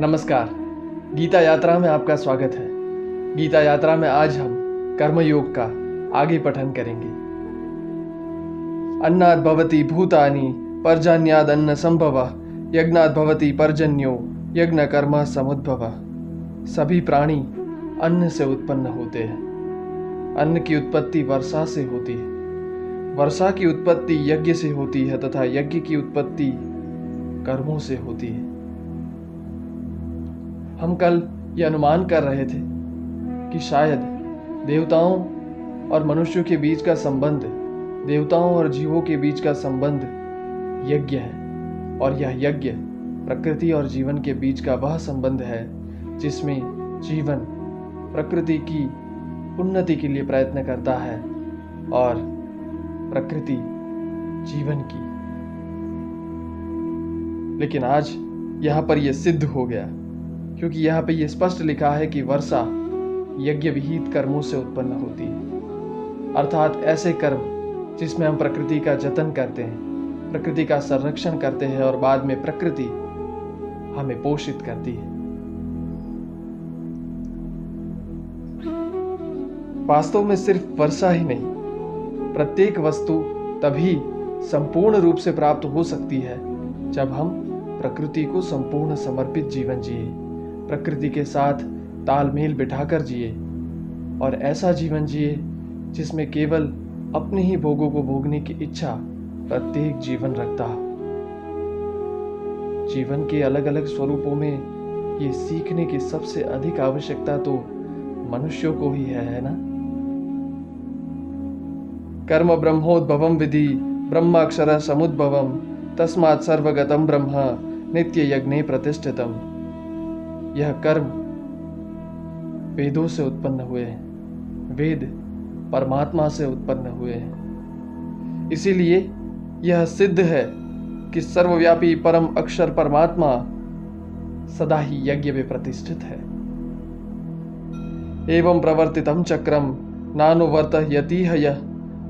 नमस्कार। गीता यात्रा में आपका स्वागत है। गीता यात्रा में आज हम कर्मयोग का आगे पठन करेंगे। अन्नाद भवती भूतानि पर्जन्याद अन्न संभव, यज्ञाद भवति पर्जन्यो यज्ञ कर्म समुद्भव। सभी प्राणी अन्न से उत्पन्न होते हैं। अन्न की उत्पत्ति वर्षा से होती है। वर्षा की उत्पत्ति यज्ञ से होती है तथा यज्ञ की उत्पत्ति कर्मों से होती है। हम कल ये अनुमान कर रहे थे कि शायद देवताओं और मनुष्यों के बीच का संबंध, देवताओं और जीवों के बीच का संबंध यज्ञ है और यह यज्ञ प्रकृति और जीवन के बीच का वह संबंध है जिसमें जीवन प्रकृति की उन्नति के लिए प्रयत्न करता है और प्रकृति जीवन की। लेकिन आज यहाँ पर यह सिद्ध हो गया। क्योंकि यहाँ पे यह स्पष्ट लिखा है कि वर्षा यज्ञ विहित कर्मों से उत्पन्न होती है। अर्थात ऐसे कर्म जिसमें हम प्रकृति का जतन करते हैं, प्रकृति का संरक्षण करते हैं और बाद में प्रकृति हमें पोषित करती है। वास्तव में सिर्फ़ वर्षा ही नहीं, प्रत्येक वस्तु तभी संपूर्ण रूप से प्राप्त हो सकती है जब हम प्रकृति को संपूर्ण समर्पित जीवन जिए। प्रकृति के साथ तालमेल बिठाकर जिए और ऐसा जीवन जिए जिसमें केवल अपने ही भोगों को भोगने की इच्छा प्रत्येक जीवन रखता जीवन के अलग अलग स्वरूपों में ये सीखने की सबसे अधिक आवश्यकता तो मनुष्यों को ही है है ना? कर्म ब्रह्मोद्भवम विधि, ब्रह्माक्षर समुद्भवम तस्मात् सर्वगतम ब्रह्म नित्य यज्ञ प्रतिष्ठितम। यह कर्म वेदों से उत्पन्न हुए हैं। वेद परमात्मा से उत्पन्न हुए हैं। इसीलिए यह सिद्ध है कि सर्वव्यापी परम अक्षर परमात्मा सदा ही यज्ञ में प्रतिष्ठित है। एवं प्रवर्तितम चक्रम नानुवर्त यति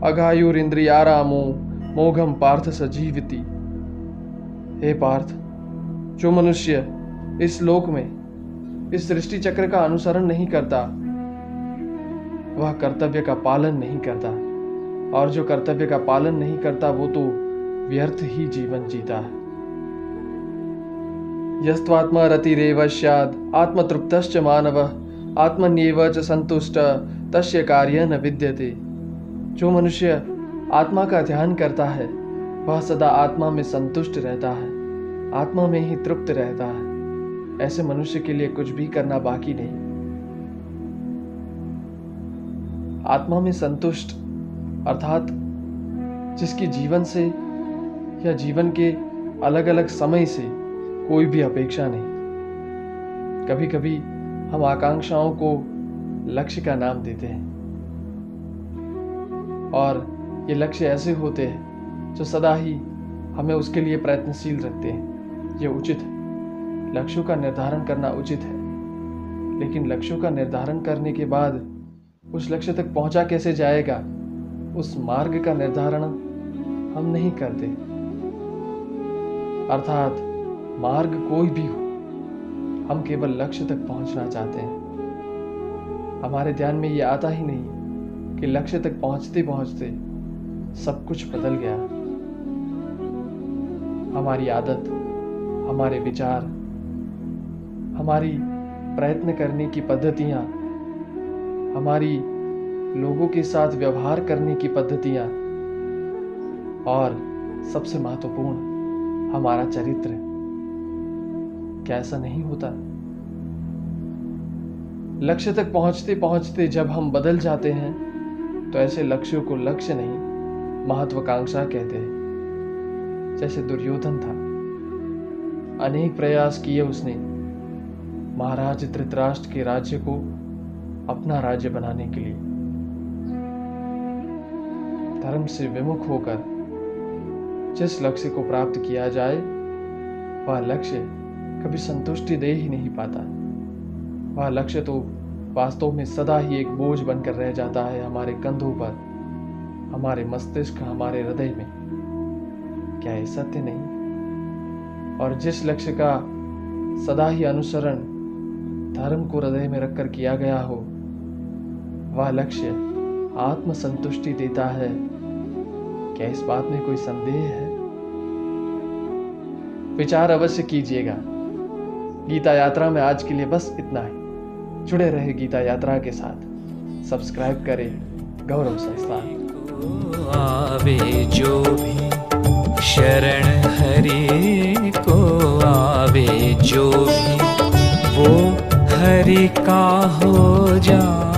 अघायुरिंद्रियारामो मोघम पार्थ सजीविति। हे पार्थ, जो मनुष्य इस लोक में इस सृष्टि चक्र का अनुसरण नहीं करता। वह कर्तव्य का पालन नहीं करता। और जो कर्तव्य का पालन नहीं करता, वो तो व्यर्थ ही जीवन जीता है। यस्त्वात्मा रतिरेव स्याद, आत्मतृप्तश्च मानव, आत्मन्येव च संतुष्ट, तस्य कार्य न विद्यते। जो मनुष्य आत्मा का ध्यान करता है, वह सदा आत्मा में संतुष्ट रहता है, आत्मा में ही तृप्त रहता है। ऐसे मनुष्य के लिए कुछ भी करना बाकी नहीं। आत्मा में संतुष्ट, अर्थात जिसकी जीवन से या जीवन के अलग अलग समय से कोई भी अपेक्षा नहीं। कभी कभी हम आकांक्षाओं को लक्ष्य का नाम देते हैं। और ये लक्ष्य ऐसे होते हैं जो सदा ही हमें उसके लिए प्रयत्नशील रखते हैं। ये उचित है। लक्ष्यों का निर्धारण करना उचित है। लेकिन लक्ष्यों का निर्धारण करने के बाद उस लक्ष्य तक पहुँचा कैसे जाएगा? उस मार्ग का निर्धारण हम नहीं करते। अर्थात मार्ग कोई भी हो, हम केवल लक्ष्य तक पहुँचना चाहते हैं। हमारे ध्यान में ये आता ही नहीं कि लक्ष्य तक पहुँचते पहुँचते सब कुछ बदल गया। हमारी आदत, हमारे विचार हमारी प्रयत्न करने की पद्धतियाँ, हमारी लोगों के साथ व्यवहार करने की पद्धतियाँ, और सबसे महत्वपूर्ण, हमारा चरित्र। क्या ऐसा नहीं होता? लक्ष्य तक पहुँचते पहुँचते जब हम बदल जाते हैं तो ऐसे लक्ष्यों को लक्ष्य नहीं, महत्वाकांक्षा कहते हैं। जैसे दुर्योधन था। अनेक प्रयास किए उसने महाराज धृतराष्ट्र के राज्य को अपना राज्य बनाने के लिए। धर्म से विमुख होकर जिस लक्ष्य को प्राप्त किया जाए, वह लक्ष्य कभी संतुष्टि दे ही नहीं पाता। वह लक्ष्य तो वास्तव में सदा ही एक बोझ बनकर रह जाता है हमारे कंधों पर, हमारे मस्तिष्क, हमारे हृदय में। क्या ये सत्य नहीं? और जिस लक्ष्य का सदा ही अनुसरण धर्म को हृदय में रखकर किया गया हो। वह लक्ष्य आत्म संतुष्टि देता है। क्या इस बात में कोई संदेह है? विचार अवश्य कीजिएगा। गीता यात्रा में आज के लिए बस इतना ही। जुड़े रहे गीता यात्रा के साथ। सब्सक्राइब करें गौरव संस्थान आवे जो भी शरण हरि को आवे जो का हो जा।